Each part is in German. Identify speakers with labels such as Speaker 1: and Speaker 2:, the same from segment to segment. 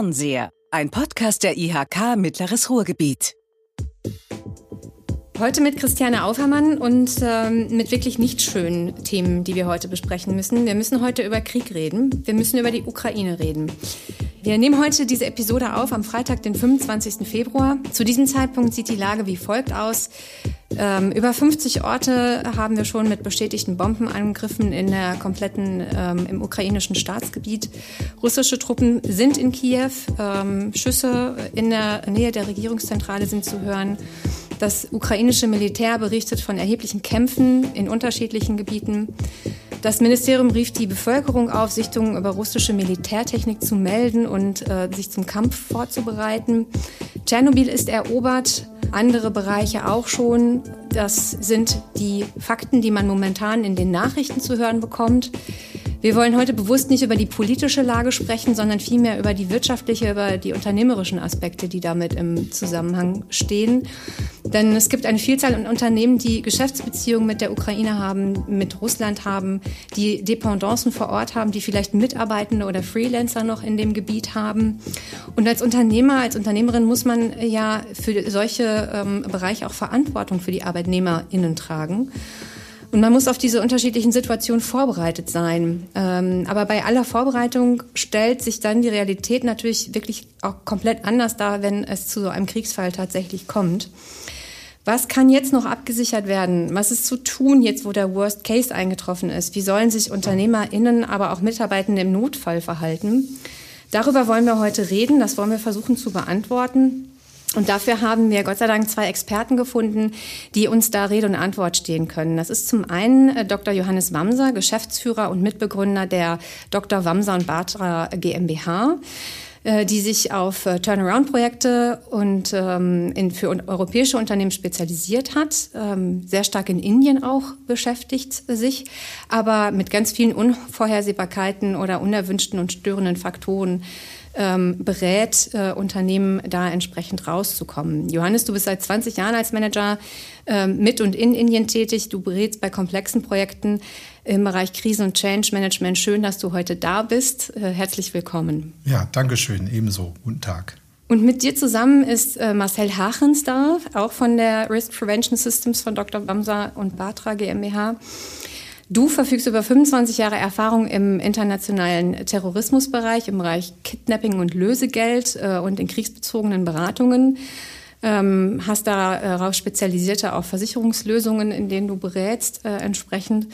Speaker 1: Fernseher, ein Podcast der IHK Mittleres Ruhrgebiet.
Speaker 2: Heute mit Christiane Aufermann und ähm, mit wirklich nicht schönen Themen, die wir heute besprechen müssen. Wir müssen heute über Krieg reden. Wir müssen über die Ukraine reden. Wir nehmen heute diese Episode auf am Freitag, den 25. Februar. Zu diesem Zeitpunkt sieht die Lage wie folgt aus. Ähm, über 50 Orte haben wir schon mit bestätigten Bombenangriffen in der kompletten, ähm, im ukrainischen Staatsgebiet. Russische Truppen sind in Kiew. Ähm, Schüsse in der Nähe der Regierungszentrale sind zu hören. Das ukrainische Militär berichtet von erheblichen Kämpfen in unterschiedlichen Gebieten. Das Ministerium rief die Bevölkerung auf, Sichtungen über russische Militärtechnik zu melden und äh, sich zum Kampf vorzubereiten. Tschernobyl ist erobert, andere Bereiche auch schon. Das sind die Fakten, die man momentan in den Nachrichten zu hören bekommt. Wir wollen heute bewusst nicht über die politische Lage sprechen, sondern vielmehr über die wirtschaftliche, über die unternehmerischen Aspekte, die damit im Zusammenhang stehen. Denn es gibt eine Vielzahl an Unternehmen, die Geschäftsbeziehungen mit der Ukraine haben, mit Russland haben, die Dependancen vor Ort haben, die vielleicht Mitarbeitende oder Freelancer noch in dem Gebiet haben. Und als Unternehmer, als Unternehmerin muss man ja für solche ähm, Bereiche auch Verantwortung für die ArbeitnehmerInnen tragen. Und man muss auf diese unterschiedlichen Situationen vorbereitet sein. Ähm, aber bei aller Vorbereitung stellt sich dann die Realität natürlich wirklich auch komplett anders dar, wenn es zu so einem Kriegsfall tatsächlich kommt. Was kann jetzt noch abgesichert werden? Was ist zu tun jetzt, wo der Worst Case eingetroffen ist? Wie sollen sich UnternehmerInnen, aber auch Mitarbeitende im Notfall verhalten? Darüber wollen wir heute reden. Das wollen wir versuchen zu beantworten. Und dafür haben wir Gott sei Dank zwei Experten gefunden, die uns da Rede und Antwort stehen können. Das ist zum einen äh, Dr. Johannes Wamser, Geschäftsführer und Mitbegründer der Dr. Wamser und Batra GmbH äh, die sich auf äh, Turnaround-Projekte und ähm, für europäische Unternehmen spezialisiert hat, ähm, sehr stark in Indien auch beschäftigt sich, aber mit ganz vielen Unvorhersehbarkeiten oder unerwünschten und störenden Faktoren ähm, berät äh, Unternehmen, da entsprechend rauszukommen. Johannes, du bist seit 20 Jahren als Manager ähm, mit und in Indien tätig. Du berätst bei komplexen Projekten im Bereich Krisen- und Change Management. Schön, dass du heute da bist. Äh, herzlich willkommen.
Speaker 3: Ja, danke schön. Ebenso. Guten Tag.
Speaker 2: Und mit dir zusammen ist äh, Marcel Hachens da, auch von der Risk Prevention Systems von Dr. Bamsa und Batra GmbH. Du verfügst über 25 Jahre Erfahrung im internationalen Terrorismusbereich, im Bereich Kidnapping und Lösegeld äh, und in kriegsbezogenen Beratungen. Ähm, hast darauf spezialisierte auch Versicherungslösungen, in denen du berätst äh, entsprechend.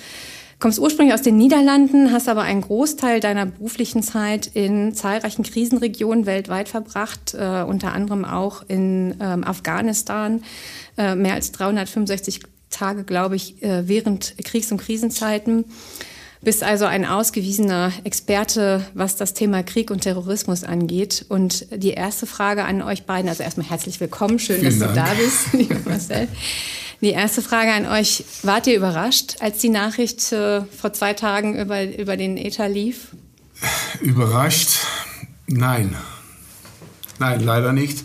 Speaker 2: Kommst ursprünglich aus den Niederlanden, hast aber einen Großteil deiner beruflichen Zeit in zahlreichen Krisenregionen weltweit verbracht, äh, unter anderem auch in ähm, Afghanistan, äh, mehr als 365 Tage, glaube ich, äh, während Kriegs- und Krisenzeiten. Bist also ein ausgewiesener Experte, was das Thema Krieg und Terrorismus angeht. Und die erste Frage an euch beiden, also erstmal herzlich willkommen, schön, Vielen dass Dank. du da bist, lieber Marcel. Die erste Frage an euch, wart ihr überrascht, als die Nachricht äh, vor zwei Tagen über, über den ETA lief?
Speaker 3: Überrascht? Nein. Nein, leider nicht.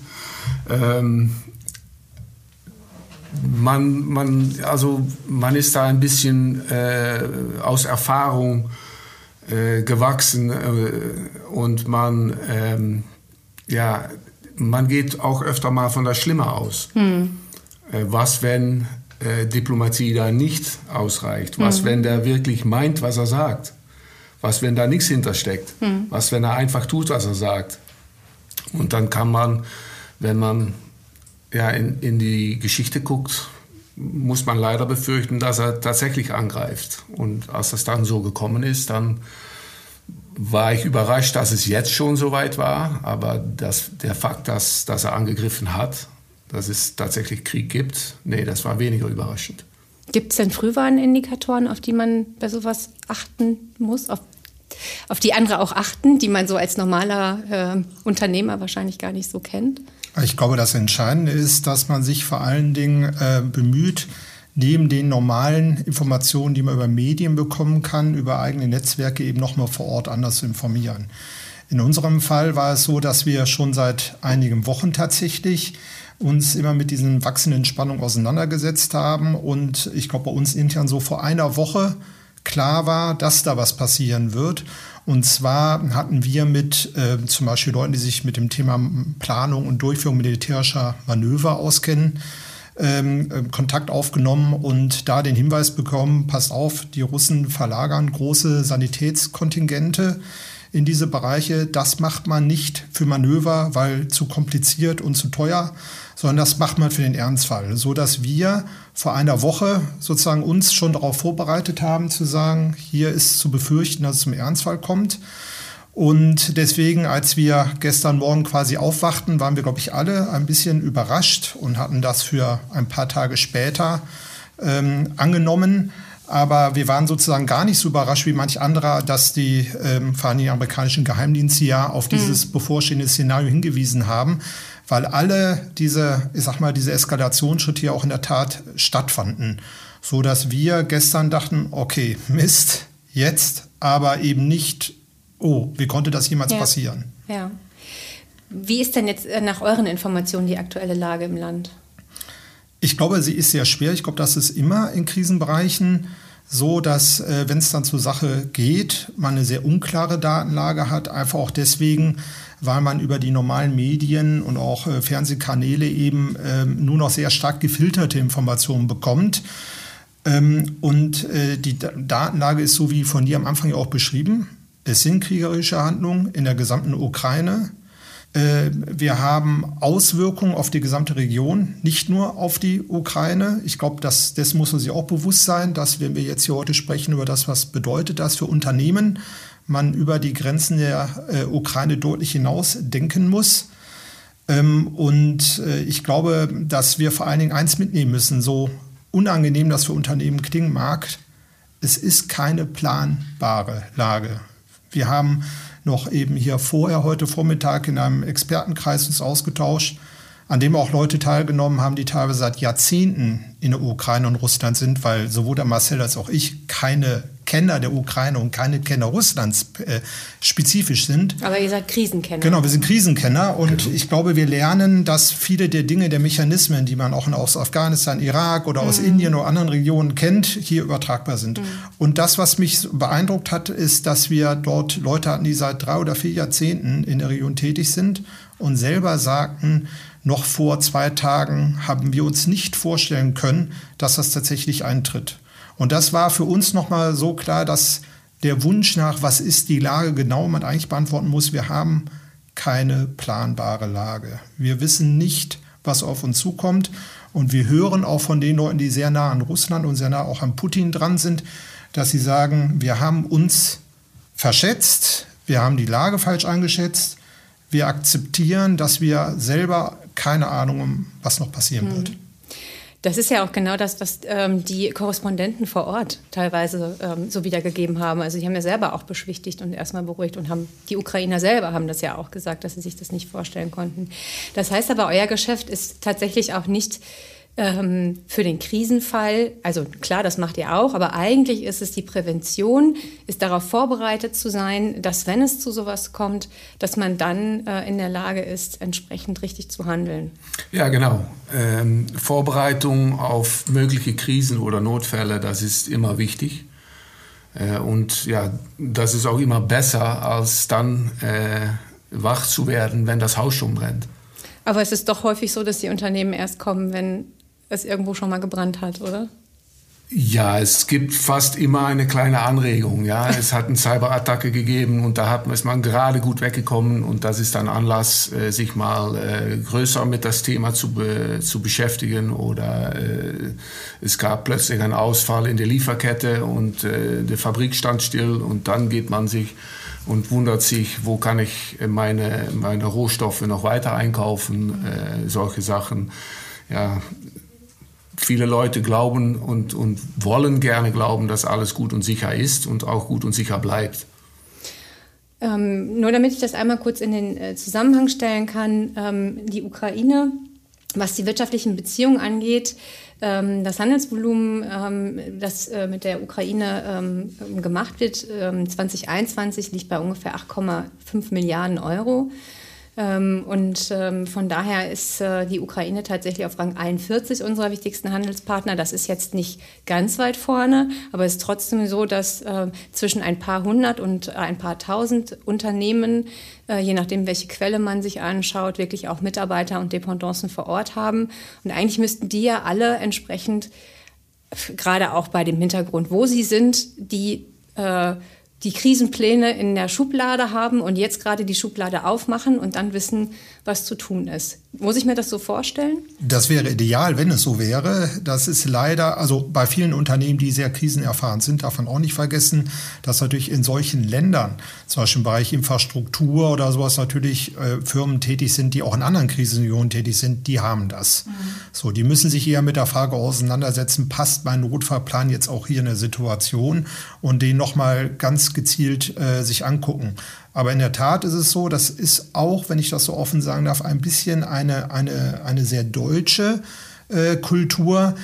Speaker 3: Ähm, man, man, also man ist da ein bisschen äh, aus Erfahrung äh, gewachsen äh, und man, ähm, ja, man geht auch öfter mal von der Schlimme aus. Hm. Äh, was, wenn äh, Diplomatie da nicht ausreicht? Was, hm. wenn der wirklich meint, was er sagt? Was, wenn da nichts hintersteckt? Hm. Was, wenn er einfach tut, was er sagt? Und dann kann man, wenn man ja, in, in die Geschichte guckt, muss man leider befürchten, dass er tatsächlich angreift. Und als das dann so gekommen ist, dann war ich überrascht, dass es jetzt schon so weit war. Aber das, der Fakt, dass, dass er angegriffen hat, dass es tatsächlich Krieg gibt, nee, das war weniger überraschend.
Speaker 2: Gibt es denn Frühwarnindikatoren, auf die man bei sowas achten muss? Auf, auf die andere auch achten, die man so als normaler äh, Unternehmer wahrscheinlich gar nicht so kennt?
Speaker 4: Ich glaube, das Entscheidende ist, dass man sich vor allen Dingen äh, bemüht, neben den normalen Informationen, die man über Medien bekommen kann, über eigene Netzwerke eben nochmal vor Ort anders zu informieren. In unserem Fall war es so, dass wir schon seit einigen Wochen tatsächlich uns immer mit diesen wachsenden Spannungen auseinandergesetzt haben und ich glaube bei uns intern so vor einer Woche klar war, dass da was passieren wird. Und zwar hatten wir mit äh, zum Beispiel Leuten, die sich mit dem Thema Planung und Durchführung militärischer Manöver auskennen, ähm, äh, Kontakt aufgenommen und da den Hinweis bekommen, passt auf, die Russen verlagern große Sanitätskontingente in diese Bereiche. Das macht man nicht für Manöver, weil zu kompliziert und zu teuer, sondern das macht man für den Ernstfall, so dass wir vor einer Woche sozusagen uns schon darauf vorbereitet haben zu sagen, hier ist zu befürchten, dass es zum Ernstfall kommt. Und deswegen, als wir gestern Morgen quasi aufwachten, waren wir, glaube ich, alle ein bisschen überrascht und hatten das für ein paar Tage später ähm, angenommen. Aber wir waren sozusagen gar nicht so überrascht wie manch anderer, dass die ähm, vor allem die amerikanischen Geheimdienste ja auf dieses mhm. bevorstehende Szenario hingewiesen haben, weil alle diese, ich sag mal, diese Eskalationsschritte ja auch in der Tat stattfanden. So dass wir gestern dachten, okay, Mist, jetzt, aber eben nicht, oh, wie konnte das jemals
Speaker 2: ja.
Speaker 4: passieren?
Speaker 2: Ja. Wie ist denn jetzt äh, nach euren Informationen die aktuelle Lage im Land?
Speaker 4: Ich glaube, sie ist sehr schwer. Ich glaube, das ist immer in Krisenbereichen so, dass äh, wenn es dann zur Sache geht, man eine sehr unklare Datenlage hat, einfach auch deswegen, weil man über die normalen Medien und auch äh, Fernsehkanäle eben äh, nur noch sehr stark gefilterte Informationen bekommt. Ähm, und äh, die Datenlage ist so wie von dir am Anfang ja auch beschrieben. Es sind kriegerische Handlungen in der gesamten Ukraine. Äh, wir haben Auswirkungen auf die gesamte Region, nicht nur auf die Ukraine. Ich glaube, das, das muss man sich auch bewusst sein, dass wenn wir jetzt hier heute sprechen über das, was bedeutet das für Unternehmen, man über die Grenzen der äh, Ukraine deutlich hinaus denken muss. Ähm, und äh, ich glaube, dass wir vor allen Dingen eins mitnehmen müssen, so unangenehm das für Unternehmen klingen mag, es ist keine planbare Lage. Wir haben noch eben hier vorher heute Vormittag in einem Expertenkreis uns ausgetauscht, an dem auch Leute teilgenommen haben, die teilweise seit Jahrzehnten in der Ukraine und Russland sind, weil sowohl der Marcel als auch ich keine Kenner der Ukraine und keine Kenner Russlands äh, spezifisch sind.
Speaker 2: Aber ihr seid Krisenkenner.
Speaker 4: Genau, wir sind Krisenkenner und genau. ich glaube, wir lernen, dass viele der Dinge, der Mechanismen, die man auch aus Afghanistan, Irak oder aus mhm. Indien oder anderen Regionen kennt, hier übertragbar sind. Mhm. Und das, was mich beeindruckt hat, ist, dass wir dort Leute hatten, die seit drei oder vier Jahrzehnten in der Region tätig sind und selber sagten, noch vor zwei Tagen haben wir uns nicht vorstellen können, dass das tatsächlich eintritt. Und das war für uns nochmal so klar, dass der Wunsch nach, was ist die Lage genau, man eigentlich beantworten muss, wir haben keine planbare Lage. Wir wissen nicht, was auf uns zukommt. Und wir hören auch von den Leuten, die sehr nah an Russland und sehr nah auch an Putin dran sind, dass sie sagen, wir haben uns verschätzt, wir haben die Lage falsch eingeschätzt, wir akzeptieren, dass wir selber keine Ahnung was noch passieren mhm. wird.
Speaker 2: Das ist ja auch genau das, was ähm, die Korrespondenten vor Ort teilweise ähm, so wiedergegeben haben. Also die haben ja selber auch beschwichtigt und erstmal beruhigt und haben die Ukrainer selber haben das ja auch gesagt, dass sie sich das nicht vorstellen konnten. Das heißt aber, euer Geschäft ist tatsächlich auch nicht ähm, für den Krisenfall. Also klar, das macht ihr auch, aber eigentlich ist es die Prävention, ist darauf vorbereitet zu sein, dass wenn es zu sowas kommt, dass man dann äh, in der Lage ist, entsprechend richtig zu handeln.
Speaker 3: Ja, genau. Ähm, Vorbereitung auf mögliche Krisen oder Notfälle, das ist immer wichtig. Äh, und ja, das ist auch immer besser, als dann äh, wach zu werden, wenn das Haus schon brennt.
Speaker 2: Aber es ist doch häufig so, dass die Unternehmen erst kommen, wenn es irgendwo schon mal gebrannt hat, oder?
Speaker 3: Ja, es gibt fast immer eine kleine Anregung. Ja, es hat eine Cyberattacke gegeben und da hat, ist man gerade gut weggekommen und das ist dann Anlass, äh, sich mal äh, größer mit das Thema zu, zu beschäftigen oder äh, es gab plötzlich einen Ausfall in der Lieferkette und die Fabrik stand still und dann geht man sich und wundert sich, wo kann ich meine, meine Rohstoffe noch weiter einkaufen, solche Sachen. Ja, viele Leute glauben und, und wollen gerne glauben, dass alles gut und sicher ist und auch gut und sicher bleibt.
Speaker 2: Ähm, nur damit ich das einmal kurz in den äh, Zusammenhang stellen kann, ähm, die Ukraine, was die wirtschaftlichen Beziehungen angeht, ähm, das Handelsvolumen, ähm, das äh, mit der Ukraine ähm, gemacht wird, 2021 liegt bei ungefähr 8,5 Milliarden Euro. Ähm, und ähm, von daher ist äh, die Ukraine tatsächlich auf Rang 41 unserer wichtigsten Handelspartner. Das ist jetzt nicht ganz weit vorne, aber es ist trotzdem so, dass äh, zwischen ein paar hundert und ein paar tausend Unternehmen, äh, je nachdem, welche Quelle man sich anschaut, wirklich auch Mitarbeiter und Dependancen vor Ort haben. Und eigentlich müssten die ja alle entsprechend, gerade auch bei dem Hintergrund, wo sie sind, die die Krisenpläne in der Schublade haben und jetzt gerade die Schublade aufmachen und dann wissen, was zu tun ist. Muss ich mir das so vorstellen?
Speaker 4: Das wäre ideal, wenn es so wäre. Das ist leider, also bei vielen Unternehmen, die sehr krisenerfahren sind, darf man auch nicht vergessen, dass natürlich in solchen Ländern, zum Beispiel im Bereich Infrastruktur oder sowas, natürlich äh, Firmen tätig sind, die auch in anderen Krisenregionen tätig sind, die haben das. Mhm. So, die müssen sich eher mit der Frage auseinandersetzen, passt mein Notfallplan jetzt auch hier in der Situation und den nochmal ganz gezielt äh, sich angucken. Aber in der Tat ist es so, das ist auch, wenn ich das so offen sagen darf, ein bisschen eine, eine, eine sehr deutsche äh, Kultur,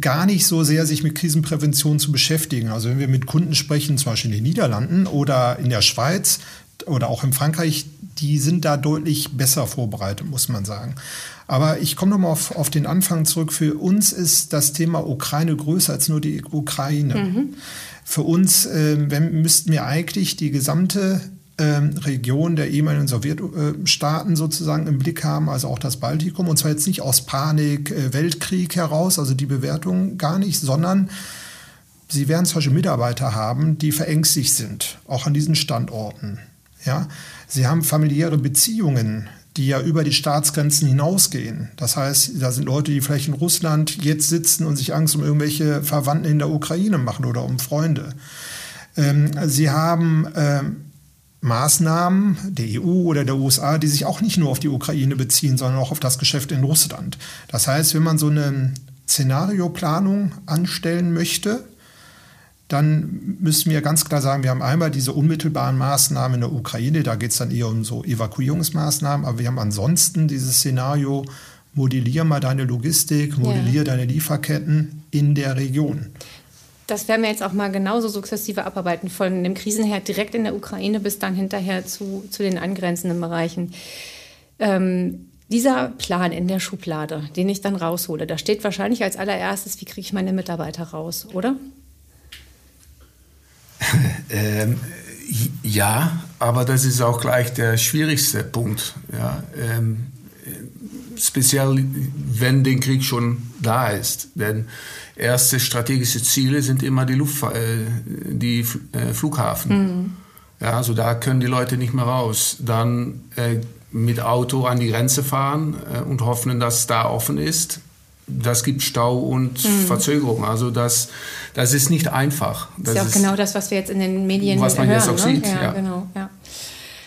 Speaker 4: gar nicht so sehr sich mit Krisenprävention zu beschäftigen. Also wenn wir mit Kunden sprechen, zum Beispiel in den Niederlanden oder in der Schweiz oder auch in Frankreich, die sind da deutlich besser vorbereitet, muss man sagen. Aber ich komme nochmal auf, auf den Anfang zurück. Für uns ist das Thema Ukraine größer als nur die Ukraine. Mhm. Für uns äh, müssten wir eigentlich die gesamte ähm, Region der ehemaligen Sowjetstaaten sozusagen im Blick haben, also auch das Baltikum. Und zwar jetzt nicht aus Panik, äh, Weltkrieg heraus, also die Bewertung gar nicht, sondern sie werden solche Mitarbeiter haben, die verängstigt sind, auch an diesen Standorten. Ja? Sie haben familiäre Beziehungen, die ja über die Staatsgrenzen hinausgehen. Das heißt, da sind Leute, die vielleicht in Russland jetzt sitzen und sich Angst um irgendwelche Verwandten in der Ukraine machen oder um Freunde. Ähm, sie haben ähm, Maßnahmen der EU oder der USA, die sich auch nicht nur auf die Ukraine beziehen, sondern auch auf das Geschäft in Russland. Das heißt, wenn man so eine Szenarioplanung anstellen möchte, dann müssen wir ganz klar sagen, wir haben einmal diese unmittelbaren Maßnahmen in der Ukraine, da geht es dann eher um so Evakuierungsmaßnahmen, aber wir haben ansonsten dieses Szenario, modellier mal deine Logistik, modellier ja. deine Lieferketten in der Region.
Speaker 2: Das werden wir jetzt auch mal genauso sukzessive abarbeiten, von dem Krisenherd direkt in der Ukraine bis dann hinterher zu, zu den angrenzenden Bereichen. Ähm, dieser Plan in der Schublade, den ich dann raushole, da steht wahrscheinlich als allererstes, wie kriege ich meine Mitarbeiter raus, oder?
Speaker 3: ähm, ja, aber das ist auch gleich der schwierigste Punkt. Ja, ähm, speziell wenn der Krieg schon da ist. Denn erste strategische Ziele sind immer die, Luft, äh, die äh, Flughafen. Mhm. Ja, also da können die Leute nicht mehr raus. Dann äh, mit Auto an die Grenze fahren äh, und hoffen, dass da offen ist. Das gibt Stau und mhm. Verzögerung. Also das, das ist nicht einfach.
Speaker 2: Das ist ja auch ist genau das, was wir jetzt in den Medien
Speaker 3: was man
Speaker 2: hören.
Speaker 3: Jetzt auch ne? sieht,
Speaker 2: ja, ja. Genau, ja.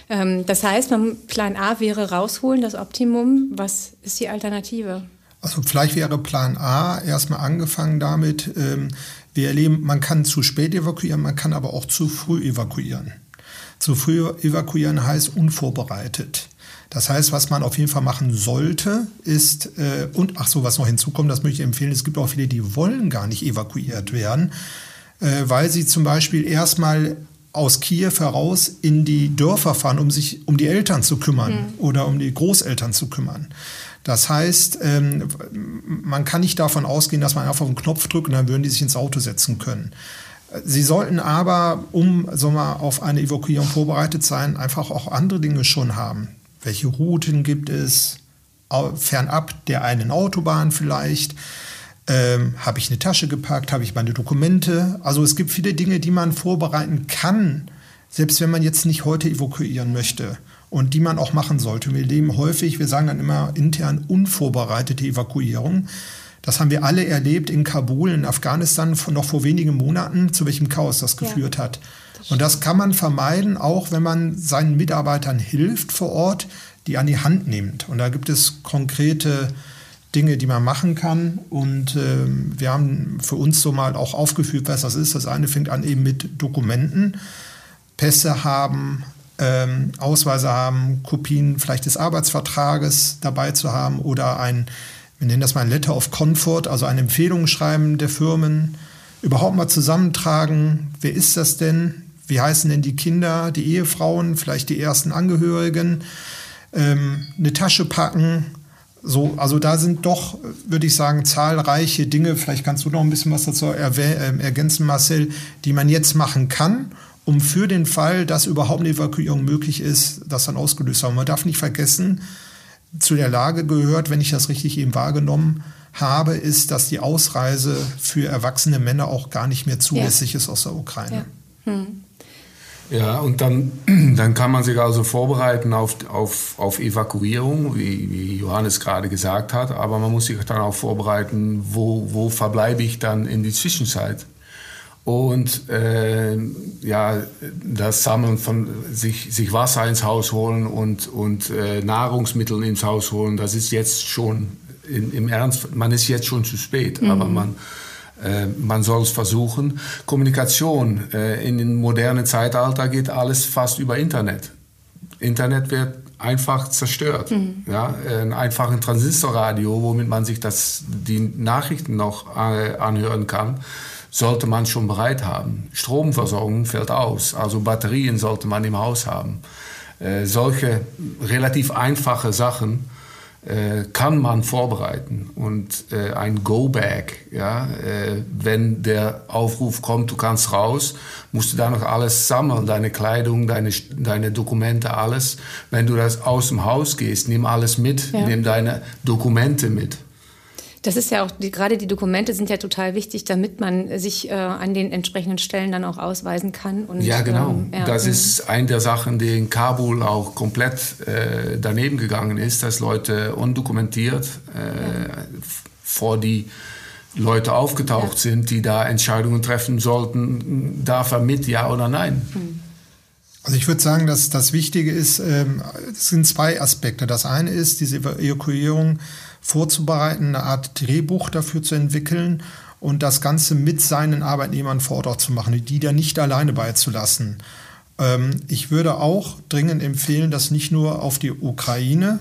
Speaker 2: Ähm, das heißt, Plan A wäre rausholen, das Optimum. Was ist die Alternative?
Speaker 4: Also vielleicht wäre Plan A erstmal angefangen damit, ähm, wir erleben, man kann zu spät evakuieren, man kann aber auch zu früh evakuieren. Zu früh evakuieren heißt unvorbereitet. Das heißt, was man auf jeden Fall machen sollte, ist, äh, und ach so, was noch hinzukommt, das möchte ich empfehlen, es gibt auch viele, die wollen gar nicht evakuiert werden, äh, weil sie zum Beispiel erstmal aus Kiew heraus in die Dörfer fahren, um sich um die Eltern zu kümmern mhm. oder um die Großeltern zu kümmern. Das heißt, ähm, man kann nicht davon ausgehen, dass man einfach auf den Knopf drückt und dann würden die sich ins Auto setzen können. Sie sollten aber, um so mal, auf eine Evakuierung vorbereitet sein, einfach auch andere Dinge schon haben. Welche Routen gibt es? Fernab der einen Autobahn vielleicht. Ähm, habe ich eine Tasche gepackt? Habe ich meine Dokumente? Also es gibt viele Dinge, die man vorbereiten kann, selbst wenn man jetzt nicht heute evakuieren möchte und die man auch machen sollte. Wir leben häufig, wir sagen dann immer intern unvorbereitete Evakuierung. Das haben wir alle erlebt in Kabul, in Afghanistan noch vor wenigen Monaten, zu welchem Chaos das geführt ja, hat. Das und das kann man vermeiden, auch wenn man seinen Mitarbeitern hilft vor Ort, die an die Hand nimmt. Und da gibt es konkrete Dinge, die man machen kann. Und äh, wir haben für uns so mal auch aufgeführt, was das ist. Das eine fängt an eben mit Dokumenten, Pässe haben, ähm, Ausweise haben, Kopien vielleicht des Arbeitsvertrages dabei zu haben oder ein, wir nennen das mal ein Letter of Comfort, also ein Empfehlungsschreiben der Firmen, überhaupt mal zusammentragen, wer ist das denn, wie heißen denn die Kinder, die Ehefrauen, vielleicht die ersten Angehörigen, ähm, eine Tasche packen. So, also da sind doch, würde ich sagen, zahlreiche Dinge. Vielleicht kannst du noch ein bisschen was dazu äh, ergänzen, Marcel, die man jetzt machen kann, um für den Fall, dass überhaupt eine Evakuierung möglich ist, das dann ausgelöst haben. Man darf nicht vergessen, zu der Lage gehört, wenn ich das richtig eben wahrgenommen habe, ist, dass die Ausreise für erwachsene Männer auch gar nicht mehr zulässig ja. ist aus der Ukraine.
Speaker 3: Ja. Hm. Ja, und dann, dann kann man sich also vorbereiten auf, auf, auf Evakuierung, wie, wie Johannes gerade gesagt hat, aber man muss sich dann auch vorbereiten, wo, wo verbleibe ich dann in die Zwischenzeit. Und äh, ja, das Sammeln von sich, sich Wasser ins Haus holen und, und äh, Nahrungsmittel ins Haus holen, das ist jetzt schon in, im Ernst, man ist jetzt schon zu spät, mhm. aber man, man soll es versuchen. Kommunikation äh, in dem modernen Zeitalter geht alles fast über Internet. Internet wird einfach zerstört. Mhm. Ja, ein einfaches Transistorradio, womit man sich das, die Nachrichten noch äh, anhören kann sollte man schon bereit haben. Stromversorgung fällt aus, also Batterien sollte man im Haus haben. Äh, solche relativ einfache Sachen äh, kann man vorbereiten. Und äh, ein Go-Back, ja, äh, wenn der Aufruf kommt, du kannst raus, musst du da noch alles sammeln, deine Kleidung, deine, deine Dokumente, alles. Wenn du das aus dem Haus gehst, nimm alles mit, ja. nimm deine Dokumente mit.
Speaker 2: Das ist ja auch, die, gerade die Dokumente sind ja total wichtig, damit man sich äh, an den entsprechenden Stellen dann auch ausweisen kann.
Speaker 3: Und, ja, genau. Ähm, ja, das ist eine der Sachen, die in Kabul auch komplett äh, daneben gegangen ist, dass Leute undokumentiert äh, ja. vor die Leute aufgetaucht ja. sind, die da Entscheidungen treffen sollten, darf er mit, ja oder nein. Hm.
Speaker 4: Also ich würde sagen, dass das Wichtige ist, ähm, es sind zwei Aspekte. Das eine ist diese Evakuierung vorzubereiten, eine Art Drehbuch dafür zu entwickeln und das Ganze mit seinen Arbeitnehmern vor Ort zu machen, die da nicht alleine beizulassen. Ähm, ich würde auch dringend empfehlen, das nicht nur auf die Ukraine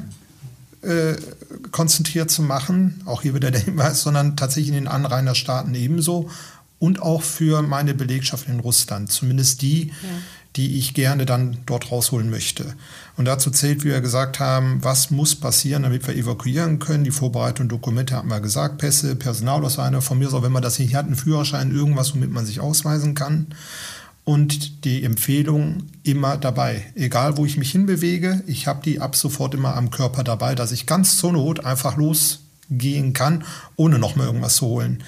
Speaker 4: äh, konzentriert zu machen, auch hier wieder der Hinweis, sondern tatsächlich in den Anrainerstaaten ebenso und auch für meine Belegschaft in Russland, zumindest die, ja die ich gerne dann dort rausholen möchte. Und dazu zählt, wie wir gesagt haben, was muss passieren, damit wir evakuieren können. Die Vorbereitung, Dokumente haben wir gesagt, Pässe, Personalausweise, von mir aus auch, wenn man das nicht hat, einen Führerschein, irgendwas, womit man sich ausweisen kann. Und die Empfehlung immer dabei. Egal, wo ich mich hinbewege, ich habe die ab sofort immer am Körper dabei, dass ich ganz zur Not einfach losgehen kann, ohne nochmal irgendwas zu holen.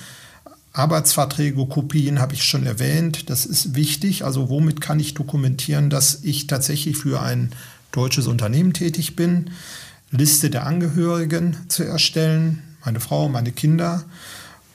Speaker 4: Arbeitsverträge, Kopien habe ich schon erwähnt. Das ist wichtig. Also womit kann ich dokumentieren, dass ich tatsächlich für ein deutsches Unternehmen tätig bin? Liste der Angehörigen zu erstellen, meine Frau, meine Kinder.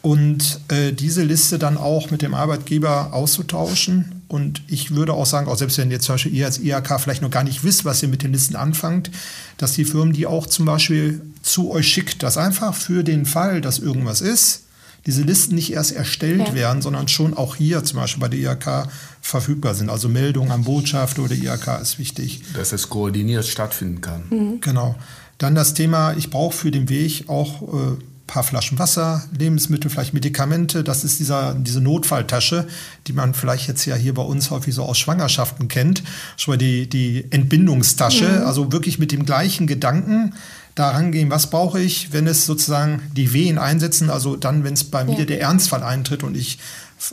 Speaker 4: Und äh, diese Liste dann auch mit dem Arbeitgeber auszutauschen. Und ich würde auch sagen, auch selbst wenn jetzt zum Beispiel ihr als IHK vielleicht noch gar nicht wisst, was ihr mit den Listen anfangt, dass die Firmen die auch zum Beispiel zu euch schickt, dass einfach für den Fall, dass irgendwas ist, diese Listen nicht erst erstellt ja. werden, sondern schon auch hier zum Beispiel bei der IHK verfügbar sind. Also Meldung an Botschaft oder IHK ist wichtig.
Speaker 3: Dass es koordiniert stattfinden kann.
Speaker 4: Mhm. Genau. Dann das Thema, ich brauche für den Weg auch ein äh, paar Flaschen Wasser, Lebensmittel, vielleicht Medikamente. Das ist dieser, diese Notfalltasche, die man vielleicht jetzt ja hier bei uns häufig so aus Schwangerschaften kennt. Schon mal die, die Entbindungstasche, mhm. also wirklich mit dem gleichen Gedanken da rangehen, was brauche ich, wenn es sozusagen die Wehen einsetzen, also dann, wenn es bei ja. mir der Ernstfall eintritt und ich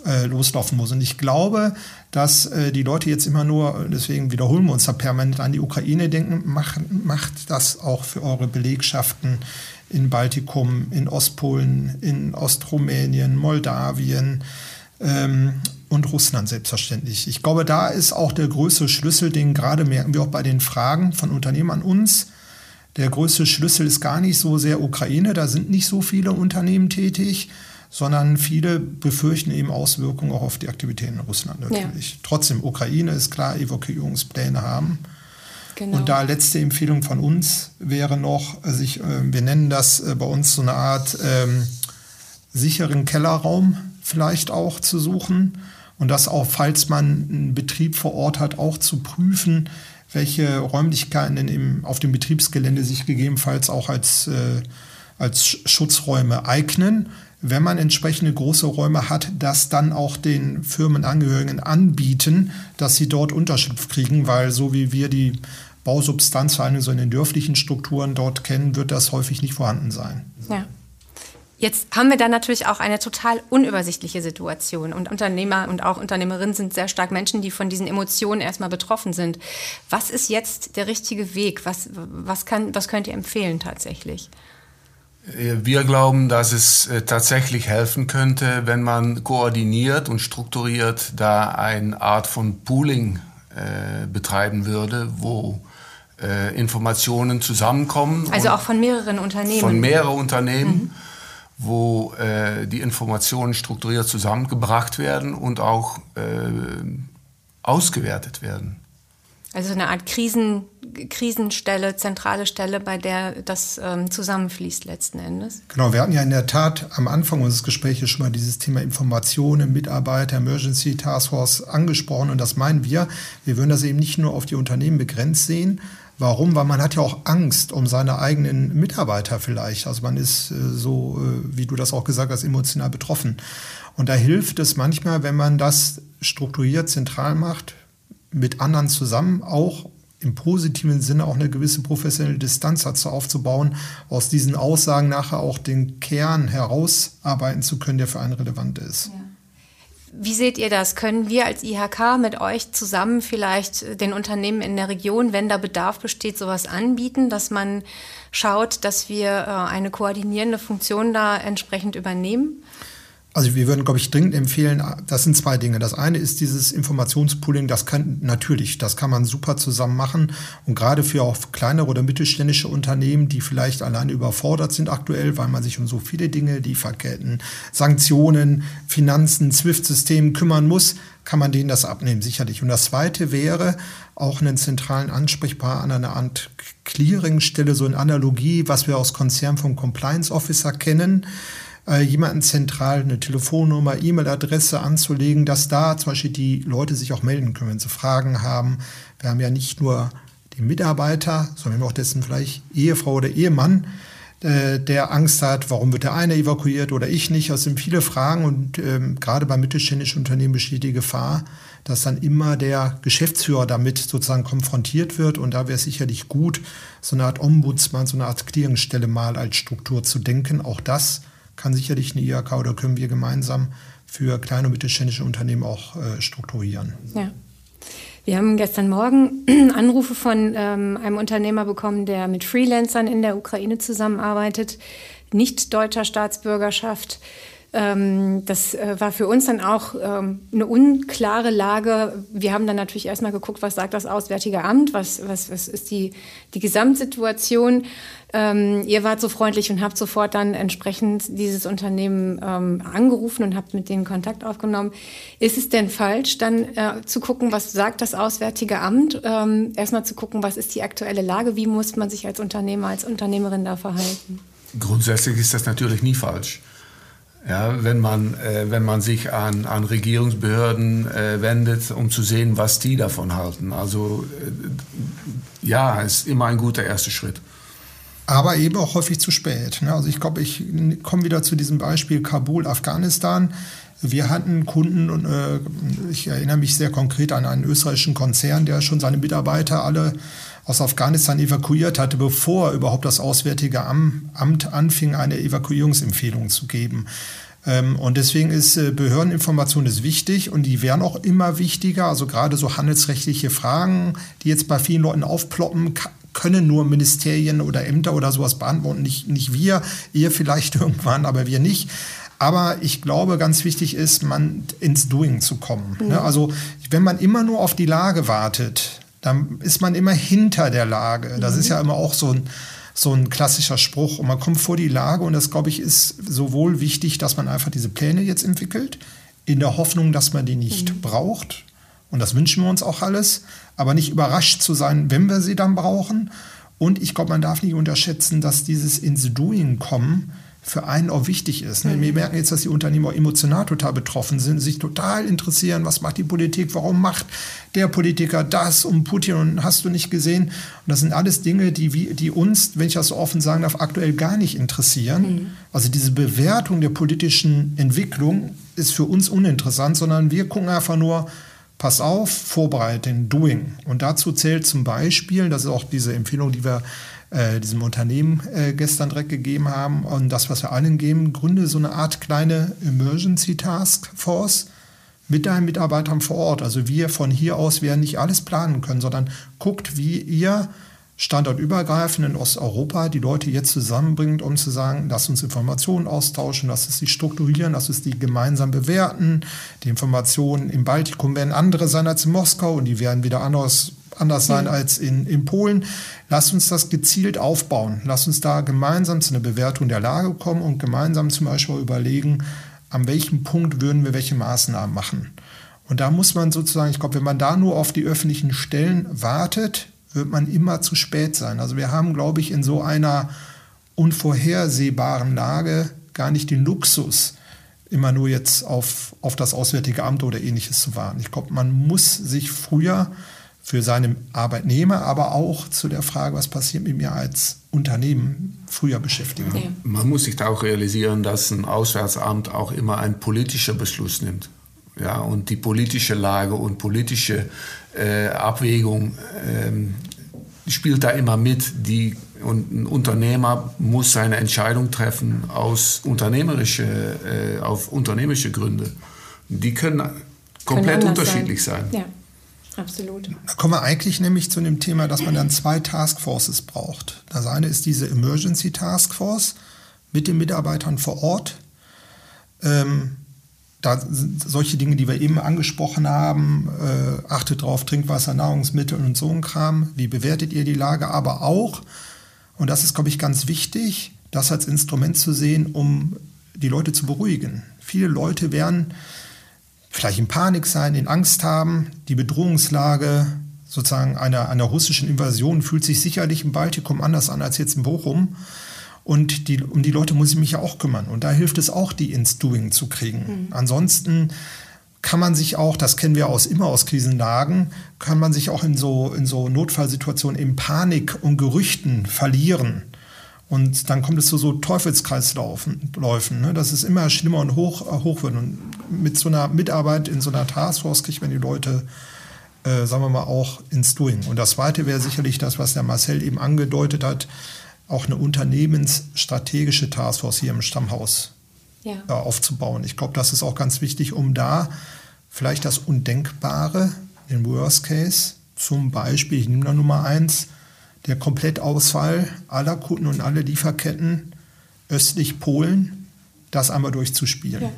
Speaker 4: äh, loslaufen muss. Und ich glaube, dass äh, die Leute jetzt immer nur, deswegen wiederholen wir uns da permanent an die Ukraine denken, macht, macht das auch für eure Belegschaften in Baltikum, in Ostpolen, in Ostrumänien, Moldawien ähm, und Russland selbstverständlich. Ich glaube, da ist auch der größte Schlüssel, den gerade merken wir auch bei den Fragen von Unternehmen an uns, der größte Schlüssel ist gar nicht so sehr Ukraine, da sind nicht so viele Unternehmen tätig, sondern viele befürchten eben Auswirkungen auch auf die Aktivitäten in Russland natürlich. Ja. Trotzdem, Ukraine ist klar, Evakuierungspläne haben. Genau. Und da letzte Empfehlung von uns wäre noch, also ich, äh, wir nennen das äh, bei uns so eine Art ähm, sicheren Kellerraum vielleicht auch zu suchen und das auch, falls man einen Betrieb vor Ort hat, auch zu prüfen, welche Räumlichkeiten im, auf dem Betriebsgelände sich gegebenenfalls auch als, äh, als Schutzräume eignen. Wenn man entsprechende große Räume hat, das dann auch den Firmenangehörigen anbieten, dass sie dort Unterschlupf kriegen, weil so wie wir die Bausubstanz, vor allem so in den dörflichen Strukturen dort kennen, wird das häufig nicht vorhanden sein.
Speaker 2: Ja. Jetzt haben wir dann natürlich auch eine total unübersichtliche Situation. Und Unternehmer und auch Unternehmerinnen sind sehr stark Menschen, die von diesen Emotionen erstmal betroffen sind. Was ist jetzt der richtige Weg? Was, was, kann, was könnt ihr empfehlen tatsächlich?
Speaker 3: Wir glauben, dass es äh, tatsächlich helfen könnte, wenn man koordiniert und strukturiert da eine Art von Pooling äh, betreiben würde, wo äh, Informationen zusammenkommen.
Speaker 2: Also auch von mehreren Unternehmen.
Speaker 3: Von mehreren Unternehmen. Mhm wo äh, die Informationen strukturiert zusammengebracht werden und auch äh, ausgewertet werden.
Speaker 2: Also eine Art Krisen, Krisenstelle, zentrale Stelle, bei der das ähm, zusammenfließt letzten Endes.
Speaker 4: Genau, wir hatten ja in der Tat am Anfang unseres Gesprächs schon mal dieses Thema Informationen, Mitarbeiter, Emergency Task Force angesprochen und das meinen wir. Wir würden das eben nicht nur auf die Unternehmen begrenzt sehen, Warum? Weil man hat ja auch Angst um seine eigenen Mitarbeiter vielleicht. Also man ist äh, so, äh, wie du das auch gesagt hast, emotional betroffen. Und da hilft es manchmal, wenn man das strukturiert, zentral macht, mit anderen zusammen, auch im positiven Sinne auch eine gewisse professionelle Distanz dazu aufzubauen, aus diesen Aussagen nachher auch den Kern herausarbeiten zu können, der für einen relevant ist. Ja.
Speaker 2: Wie seht ihr das? Können wir als IHK mit euch zusammen vielleicht den Unternehmen in der Region, wenn da Bedarf besteht, sowas anbieten, dass man schaut, dass wir äh, eine koordinierende Funktion da entsprechend übernehmen?
Speaker 4: Also wir würden, glaube ich, dringend empfehlen, das sind zwei Dinge. Das eine ist dieses Informationspooling, das kann natürlich, das kann man super zusammen machen. Und gerade für auch kleinere oder mittelständische Unternehmen, die vielleicht alleine überfordert sind aktuell, weil man sich um so viele Dinge, Lieferketten, Sanktionen, Finanzen, SWIFT-System kümmern muss, kann man denen das abnehmen, sicherlich. Und das zweite wäre auch einen zentralen Ansprechpartner, eine Art Clearingstelle, so in Analogie, was wir aus Konzern vom Compliance Officer kennen äh, jemanden zentral eine Telefonnummer, E-Mail-Adresse anzulegen, dass da zum Beispiel die Leute sich auch melden können, wenn sie Fragen haben. Wir haben ja nicht nur den Mitarbeiter, sondern auch dessen vielleicht Ehefrau oder Ehemann, äh, der Angst hat, warum wird der eine evakuiert oder ich nicht. Das sind viele Fragen und ähm, gerade bei mittelständischen Unternehmen besteht die Gefahr, dass dann immer der Geschäftsführer damit sozusagen konfrontiert wird. Und da wäre es sicherlich gut, so eine Art Ombudsmann, so eine Art Clearingstelle mal als Struktur zu denken. Auch das kann sicherlich eine IHK oder können wir gemeinsam für kleine und mittelständische Unternehmen auch äh, strukturieren.
Speaker 2: Ja. Wir haben gestern Morgen Anrufe von ähm, einem Unternehmer bekommen, der mit Freelancern in der Ukraine zusammenarbeitet, nicht deutscher Staatsbürgerschaft. Ähm, das äh, war für uns dann auch ähm, eine unklare Lage. Wir haben dann natürlich erstmal geguckt, was sagt das Auswärtige Amt, was, was, was ist die, die Gesamtsituation. Ähm, ihr wart so freundlich und habt sofort dann entsprechend dieses Unternehmen angerufen und habt mit denen Kontakt aufgenommen. Ist es denn falsch, dann äh, zu gucken, was sagt das Auswärtige Amt? Erstmal zu gucken, was ist die aktuelle Lage? Wie muss man sich als Unternehmer, als Unternehmerin da verhalten?
Speaker 3: Grundsätzlich ist das natürlich nie falsch. Ja, wenn, man, äh, wenn man sich an, an Regierungsbehörden äh, wendet, um zu sehen, was die davon halten. Also äh, ja, ist immer ein guter erster Schritt
Speaker 4: aber eben auch häufig zu spät. Ne? Also ich glaube, ich komme wieder zu diesem Beispiel Kabul, Afghanistan. Wir hatten Kunden und äh, ich erinnere mich sehr konkret an einen österreichischen Konzern, der schon seine Mitarbeiter alle aus Afghanistan evakuiert hatte, bevor überhaupt das Auswärtige Amt anfing, eine Evakuierungsempfehlung zu geben. Ähm, und deswegen ist äh, Behördeninformation ist wichtig und die werden auch immer wichtiger. Also gerade so handelsrechtliche Fragen, die jetzt bei vielen Leuten aufploppen, können nur Ministerien oder Ämter oder sowas beantworten. Nicht, nicht wir, ihr vielleicht irgendwann, aber wir nicht. Aber ich glaube, ganz wichtig ist, man ins Doing zu kommen. Mhm. Also wenn man immer nur auf die Lage wartet, dann ist man immer hinter der Lage. Das mhm. ist ja immer auch so ein, so ein klassischer Spruch. Und man kommt vor die Lage und das, glaube ich, ist sowohl wichtig, dass man einfach diese Pläne jetzt entwickelt, in der Hoffnung, dass man die nicht mhm. braucht. Und das wünschen wir uns auch alles aber nicht überrascht zu sein, wenn wir sie dann brauchen. Und ich glaube, man darf nicht unterschätzen, dass dieses ins Doing kommen für einen auch wichtig ist. Ne? Wir merken jetzt, dass die Unternehmer emotional total betroffen sind, sich total interessieren, was macht die Politik, warum macht der Politiker das und Putin und hast du nicht gesehen. Und das sind alles Dinge, die, die uns, wenn ich das so offen sagen darf, aktuell gar nicht interessieren. Mhm. Also diese Bewertung der politischen Entwicklung ist für uns uninteressant, sondern wir gucken einfach nur, pass auf, vorbereiten, doing. Und dazu zählt zum Beispiel, das ist auch diese Empfehlung, die wir äh, diesem Unternehmen äh, gestern direkt gegeben haben und das, was wir allen geben, gründe so eine Art kleine Emergency Task Force mit deinen Mitarbeitern vor Ort. Also wir von hier aus werden nicht alles planen können, sondern guckt, wie ihr standortübergreifend in Osteuropa die Leute jetzt zusammenbringt, um zu sagen, lass uns Informationen austauschen, lass uns die strukturieren, lass uns die gemeinsam bewerten. Die Informationen im Baltikum werden andere sein als in Moskau und die werden wieder anders, anders sein mhm. als in, in Polen. Lass uns das gezielt aufbauen. Lass uns da gemeinsam zu einer Bewertung der Lage kommen und gemeinsam zum Beispiel überlegen, an welchem Punkt würden wir welche Maßnahmen machen. Und da muss man sozusagen, ich glaube, wenn man da nur auf die öffentlichen Stellen wartet, wird man immer zu spät sein. Also wir haben, glaube ich, in so einer unvorhersehbaren Lage gar nicht den Luxus, immer nur jetzt auf, auf das Auswärtige Amt oder ähnliches zu warten. Ich glaube, man muss sich früher für seine Arbeitnehmer, aber auch zu der Frage, was passiert mit mir als Unternehmen, früher beschäftigen. Ja.
Speaker 3: Man muss sich da auch realisieren, dass ein Auswärtsamt auch immer ein politischer Beschluss nimmt. Ja, und die politische Lage und politische äh, Abwägung ähm, spielt da immer mit. Die, und ein Unternehmer muss seine Entscheidung treffen aus unternehmerische, äh, auf unternehmerische Gründe. Die können komplett können unterschiedlich sein. sein.
Speaker 2: Ja. Absolut.
Speaker 4: Da kommen wir eigentlich nämlich zu dem Thema, dass man dann zwei Taskforces braucht. Das eine ist diese Emergency Taskforce mit den Mitarbeitern vor Ort. Ähm, da sind solche Dinge, die wir eben angesprochen haben, äh, achtet drauf, Trinkwasser, Nahrungsmittel und so ein Kram. Wie bewertet ihr die Lage? Aber auch, und das ist, glaube ich, ganz wichtig, das als Instrument zu sehen, um die Leute zu beruhigen. Viele Leute werden vielleicht in Panik sein, in Angst haben. Die Bedrohungslage sozusagen einer, einer russischen Invasion fühlt sich sicherlich im Baltikum anders an als jetzt in Bochum. Und die, um die Leute muss ich mich ja auch kümmern. Und da hilft es auch, die ins Doing zu kriegen. Mhm. Ansonsten kann man sich auch, das kennen wir aus immer aus Krisenlagen, kann man sich auch in so, in so Notfallsituationen in Panik und Gerüchten verlieren. Und dann kommt es zu so Teufelskreislaufen. Ne? Dass es immer schlimmer und hoch, äh, hoch wird. Und mit so einer Mitarbeit in so einer Taskforce kriegt man die Leute, äh, sagen wir mal, auch ins Doing. Und das Zweite wäre sicherlich das, was der Marcel eben angedeutet hat, auch eine unternehmensstrategische Taskforce hier im Stammhaus ja. äh, aufzubauen. Ich glaube, das ist auch ganz wichtig, um da vielleicht das Undenkbare, den Worst Case, zum Beispiel, ich nehme da Nummer eins, der Komplettausfall aller Kunden und aller Lieferketten östlich Polen, das einmal durchzuspielen. Ja.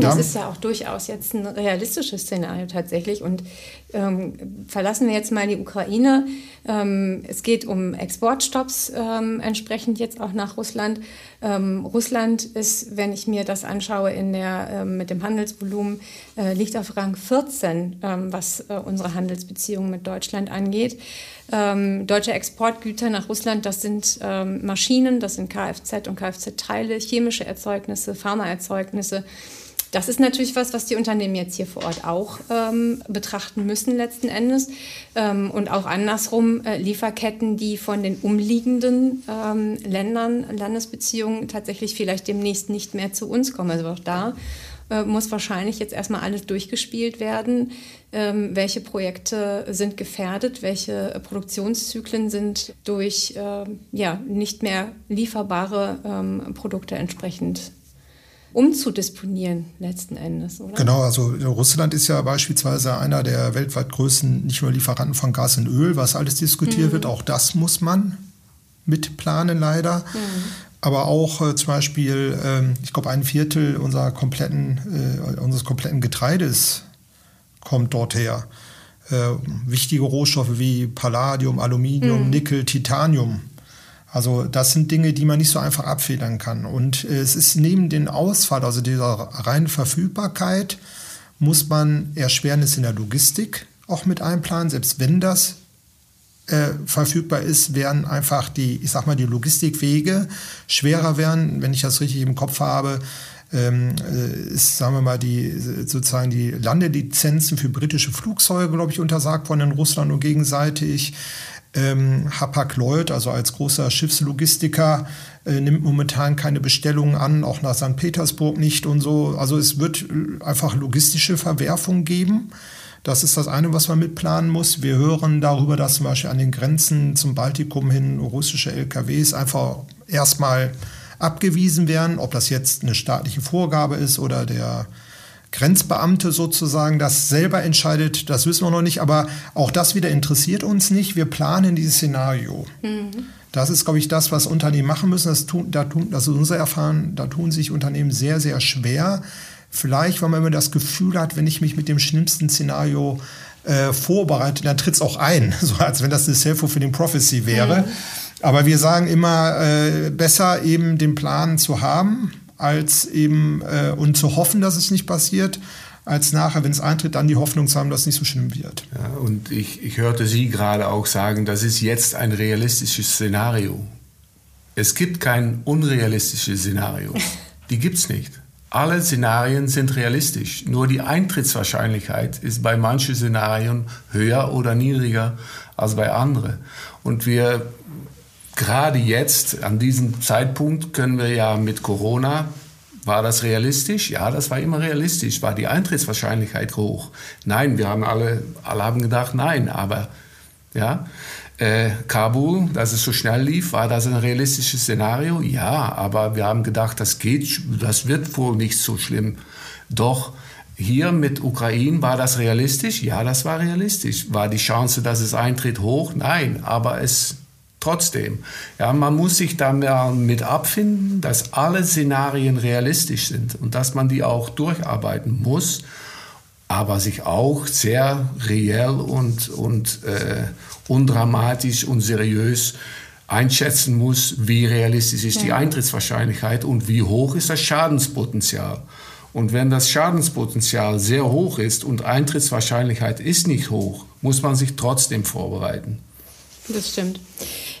Speaker 2: Das ist ja auch durchaus jetzt ein realistisches Szenario tatsächlich. Und ähm, verlassen wir jetzt mal die Ukraine. Ähm, es geht um Exportstopps ähm, entsprechend jetzt auch nach Russland. Ähm, Russland ist, wenn ich mir das anschaue, in der, äh, mit dem Handelsvolumen, äh, liegt auf Rang 14, ähm, was äh, unsere Handelsbeziehungen mit Deutschland angeht. Ähm, deutsche Exportgüter nach Russland, das sind Maschinen, das sind Kfz und Kfz-Teile, chemische Erzeugnisse, Pharmaerzeugnisse. Das ist natürlich was, was die Unternehmen jetzt hier vor Ort auch ähm, betrachten müssen letzten Endes. Ähm, und auch andersrum äh, Lieferketten, die von den umliegenden ähm, Ländern, Landesbeziehungen tatsächlich vielleicht demnächst nicht mehr zu uns kommen. Also auch da äh, muss wahrscheinlich jetzt erstmal alles durchgespielt werden. Ähm, welche Projekte sind gefährdet, welche Produktionszyklen sind durch äh, ja, nicht mehr lieferbare ähm, Produkte entsprechend umzudisponieren letzten Endes, oder?
Speaker 4: Genau, also Russland ist ja beispielsweise einer der weltweit größten, nicht nur Lieferanten von Gas und Öl, was alles diskutiert mhm. wird. Auch das muss man mitplanen leider. Mhm. Aber auch äh, zum Beispiel, äh, ich glaube, ein Viertel unserer kompletten, äh, unseres kompletten Getreides kommt dort her. Äh, wichtige Rohstoffe wie Palladium, Aluminium, mhm. Nickel, Titanium also das sind Dinge, die man nicht so einfach abfedern kann. Und äh, es ist neben den Ausfall, also dieser reinen Verfügbarkeit, muss man Erschwernis in der Logistik auch mit einplanen. Selbst wenn das äh, verfügbar ist, werden einfach die, ich sag mal, die Logistikwege schwerer werden. Wenn ich das richtig im Kopf habe, ähm, äh, ist, sagen wir mal, die sozusagen die Landelizenzen für britische Flugzeuge, glaube ich, untersagt worden in Russland und gegenseitig. Ähm, Hapag-Lloyd, also als großer Schiffslogistiker, äh, nimmt momentan keine Bestellungen an, auch nach St. Petersburg nicht und so. Also es wird einfach logistische Verwerfungen geben. Das ist das eine, was man mitplanen muss. Wir hören darüber, dass zum Beispiel an den Grenzen zum Baltikum hin russische LKWs einfach erstmal abgewiesen werden. Ob das jetzt eine staatliche Vorgabe ist oder der Grenzbeamte sozusagen das selber entscheidet, das wissen wir noch nicht. Aber auch das wieder interessiert uns nicht. Wir planen dieses Szenario. Mhm. Das ist, glaube ich, das, was Unternehmen machen müssen. Das, tun, da tun, das ist unser Erfahren. Da tun sich Unternehmen sehr, sehr schwer. Vielleicht, weil man immer das Gefühl hat, wenn ich mich mit dem schlimmsten Szenario äh, vorbereite, dann tritt es auch ein, so als wenn das eine Self-fulfilling Prophecy wäre. Mhm. Aber wir sagen immer, äh, besser eben den Plan zu haben, als eben äh, und zu hoffen, dass es nicht passiert, als nachher, wenn es eintritt, dann die Hoffnung zu haben, dass es nicht so schlimm wird.
Speaker 3: Ja, und ich, ich hörte Sie gerade auch sagen, das ist jetzt ein realistisches Szenario. Es gibt kein unrealistisches Szenario. Die gibt es nicht. Alle Szenarien sind realistisch, nur die Eintrittswahrscheinlichkeit ist bei manchen Szenarien höher oder niedriger als bei anderen. Und wir, gerade jetzt, an diesem Zeitpunkt, können wir ja mit Corona, war das realistisch? Ja, das war immer realistisch. War die Eintrittswahrscheinlichkeit hoch? Nein, wir haben alle, alle haben gedacht, nein, aber ja, äh, Kabul, dass es so schnell lief, war das ein realistisches Szenario? Ja, aber wir haben gedacht, das geht, das wird wohl nicht so schlimm. Doch hier mit Ukraine war das realistisch? Ja, das war realistisch. War die Chance, dass es eintritt, hoch? Nein, aber es trotzdem. Ja, man muss sich damit abfinden, dass alle Szenarien realistisch sind und dass man die auch durcharbeiten muss aber sich auch sehr reell und, und äh, undramatisch und seriös einschätzen muss, wie realistisch ist ja. die Eintrittswahrscheinlichkeit und wie hoch ist das Schadenspotenzial. Und wenn das Schadenspotenzial sehr hoch ist und Eintrittswahrscheinlichkeit ist nicht hoch, muss man sich trotzdem vorbereiten.
Speaker 2: Das stimmt.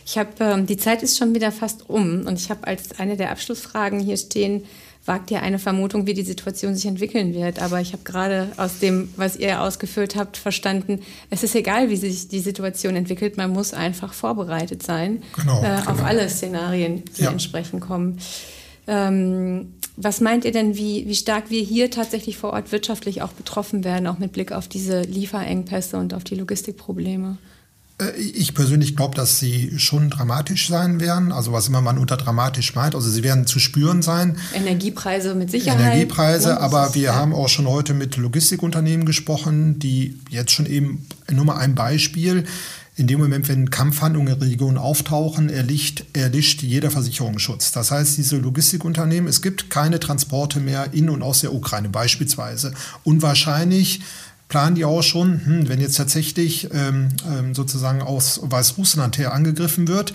Speaker 2: Ich habe ähm, die Zeit ist schon wieder fast um und ich habe als eine der Abschlussfragen hier stehen, wagt ihr eine Vermutung, wie die Situation sich entwickeln wird. Aber ich habe gerade aus dem, was ihr ausgeführt habt, verstanden, es ist egal, wie sich die Situation entwickelt, man muss einfach vorbereitet sein genau, äh, genau. auf alle Szenarien, die ja. entsprechend kommen. Ähm, was meint ihr denn, wie, wie stark wir hier tatsächlich vor Ort wirtschaftlich auch betroffen werden, auch mit Blick auf diese Lieferengpässe und auf die Logistikprobleme?
Speaker 4: Äh, ich persönlich glaube, dass sie schon dramatisch sein werden. Also was immer man unter dramatisch meint. Also sie werden zu spüren sein.
Speaker 2: Energiepreise mit Sicherheit.
Speaker 4: Energiepreise, ne? aber wir ja. haben auch schon heute mit Logistikunternehmen gesprochen, die jetzt schon eben, nur mal ein Beispiel, in dem Moment, wenn Kampfhandlungen in der Region auftauchen, erlischt, erlischt jeder Versicherungsschutz. Das heißt, diese Logistikunternehmen, es gibt keine Transporte mehr in und aus der Ukraine beispielsweise. Unwahrscheinlich planen die auch schon, hm, wenn jetzt tatsächlich ähm, ähm, sozusagen aus Weißrussland her angegriffen wird,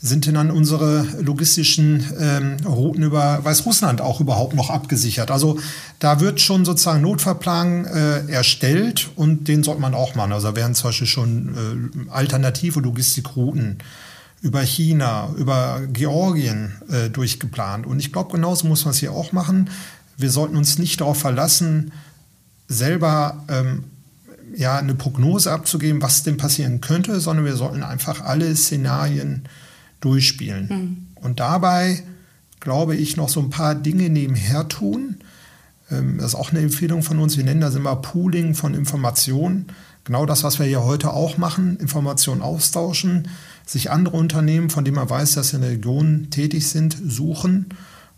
Speaker 4: sind denn dann unsere logistischen ähm, Routen über Weißrussland auch überhaupt noch abgesichert? Also da wird schon sozusagen Notfallplan äh, erstellt und den sollte man auch machen. Also da werden zum Beispiel schon äh, alternative Logistikrouten über China, über Georgien äh, durchgeplant. Und ich glaube, genauso muss man es hier auch machen. Wir sollten uns nicht darauf verlassen, selber ähm, ja, eine Prognose abzugeben, was denn passieren könnte, sondern wir sollten einfach alle Szenarien durchspielen. Mhm. Und dabei glaube ich noch so ein paar Dinge nebenher tun. Ähm, das ist auch eine Empfehlung von uns. Wir nennen das immer Pooling von Informationen. Genau das, was wir hier heute auch machen, Informationen austauschen, sich andere Unternehmen, von denen man weiß, dass sie in der Region tätig sind, suchen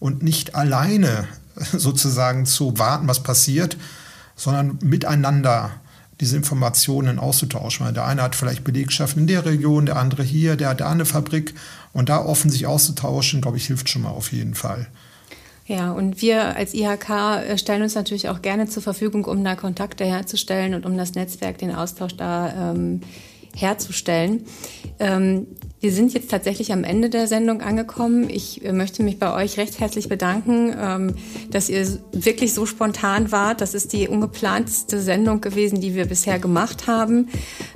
Speaker 4: und nicht alleine sozusagen zu warten, was passiert, sondern miteinander diese Informationen auszutauschen. Der eine hat vielleicht Belegschaften in der Region, der andere hier, der hat da eine Fabrik. Und da offen sich auszutauschen, glaube ich, hilft schon mal auf jeden Fall.
Speaker 2: Ja, und wir als IHK äh, stellen uns natürlich auch gerne zur Verfügung, um da Kontakte herzustellen und um das Netzwerk, den Austausch da ähm, herzustellen. Ähm, wir sind jetzt tatsächlich am Ende der Sendung angekommen. Ich äh, möchte mich bei euch recht herzlich bedanken, ähm, dass ihr wirklich so spontan wart. Das ist die ungeplanteste Sendung gewesen, die wir bisher gemacht haben.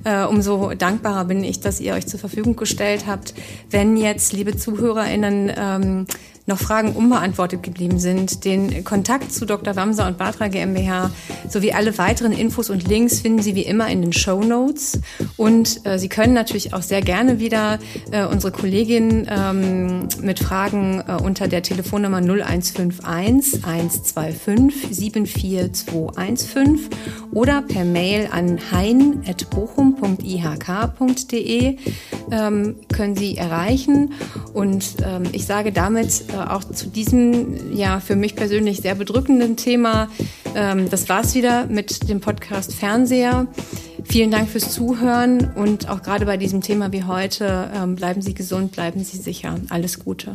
Speaker 2: Äh, umso dankbarer bin ich, dass ihr euch zur Verfügung gestellt habt. Wenn jetzt, liebe ZuhörerInnen, ähm, noch Fragen unbeantwortet geblieben sind. Den Kontakt zu Dr. Wamser und Batra GmbH sowie alle weiteren Infos und Links finden Sie wie immer in den Show Notes. Und äh, Sie können natürlich auch sehr gerne wieder äh, unsere Kollegin ähm, mit Fragen äh, unter der Telefonnummer 0151 125 74215 oder per Mail an hein.bochum.ihk.de ähm, können Sie erreichen. Und ähm, ich sage damit auch zu diesem, ja, für mich persönlich sehr bedrückenden Thema, ähm, das war's wieder mit dem Podcast Fernseher. Vielen Dank fürs Zuhören und auch gerade bei diesem Thema wie heute, ähm, bleiben Sie gesund, bleiben Sie sicher. Alles Gute.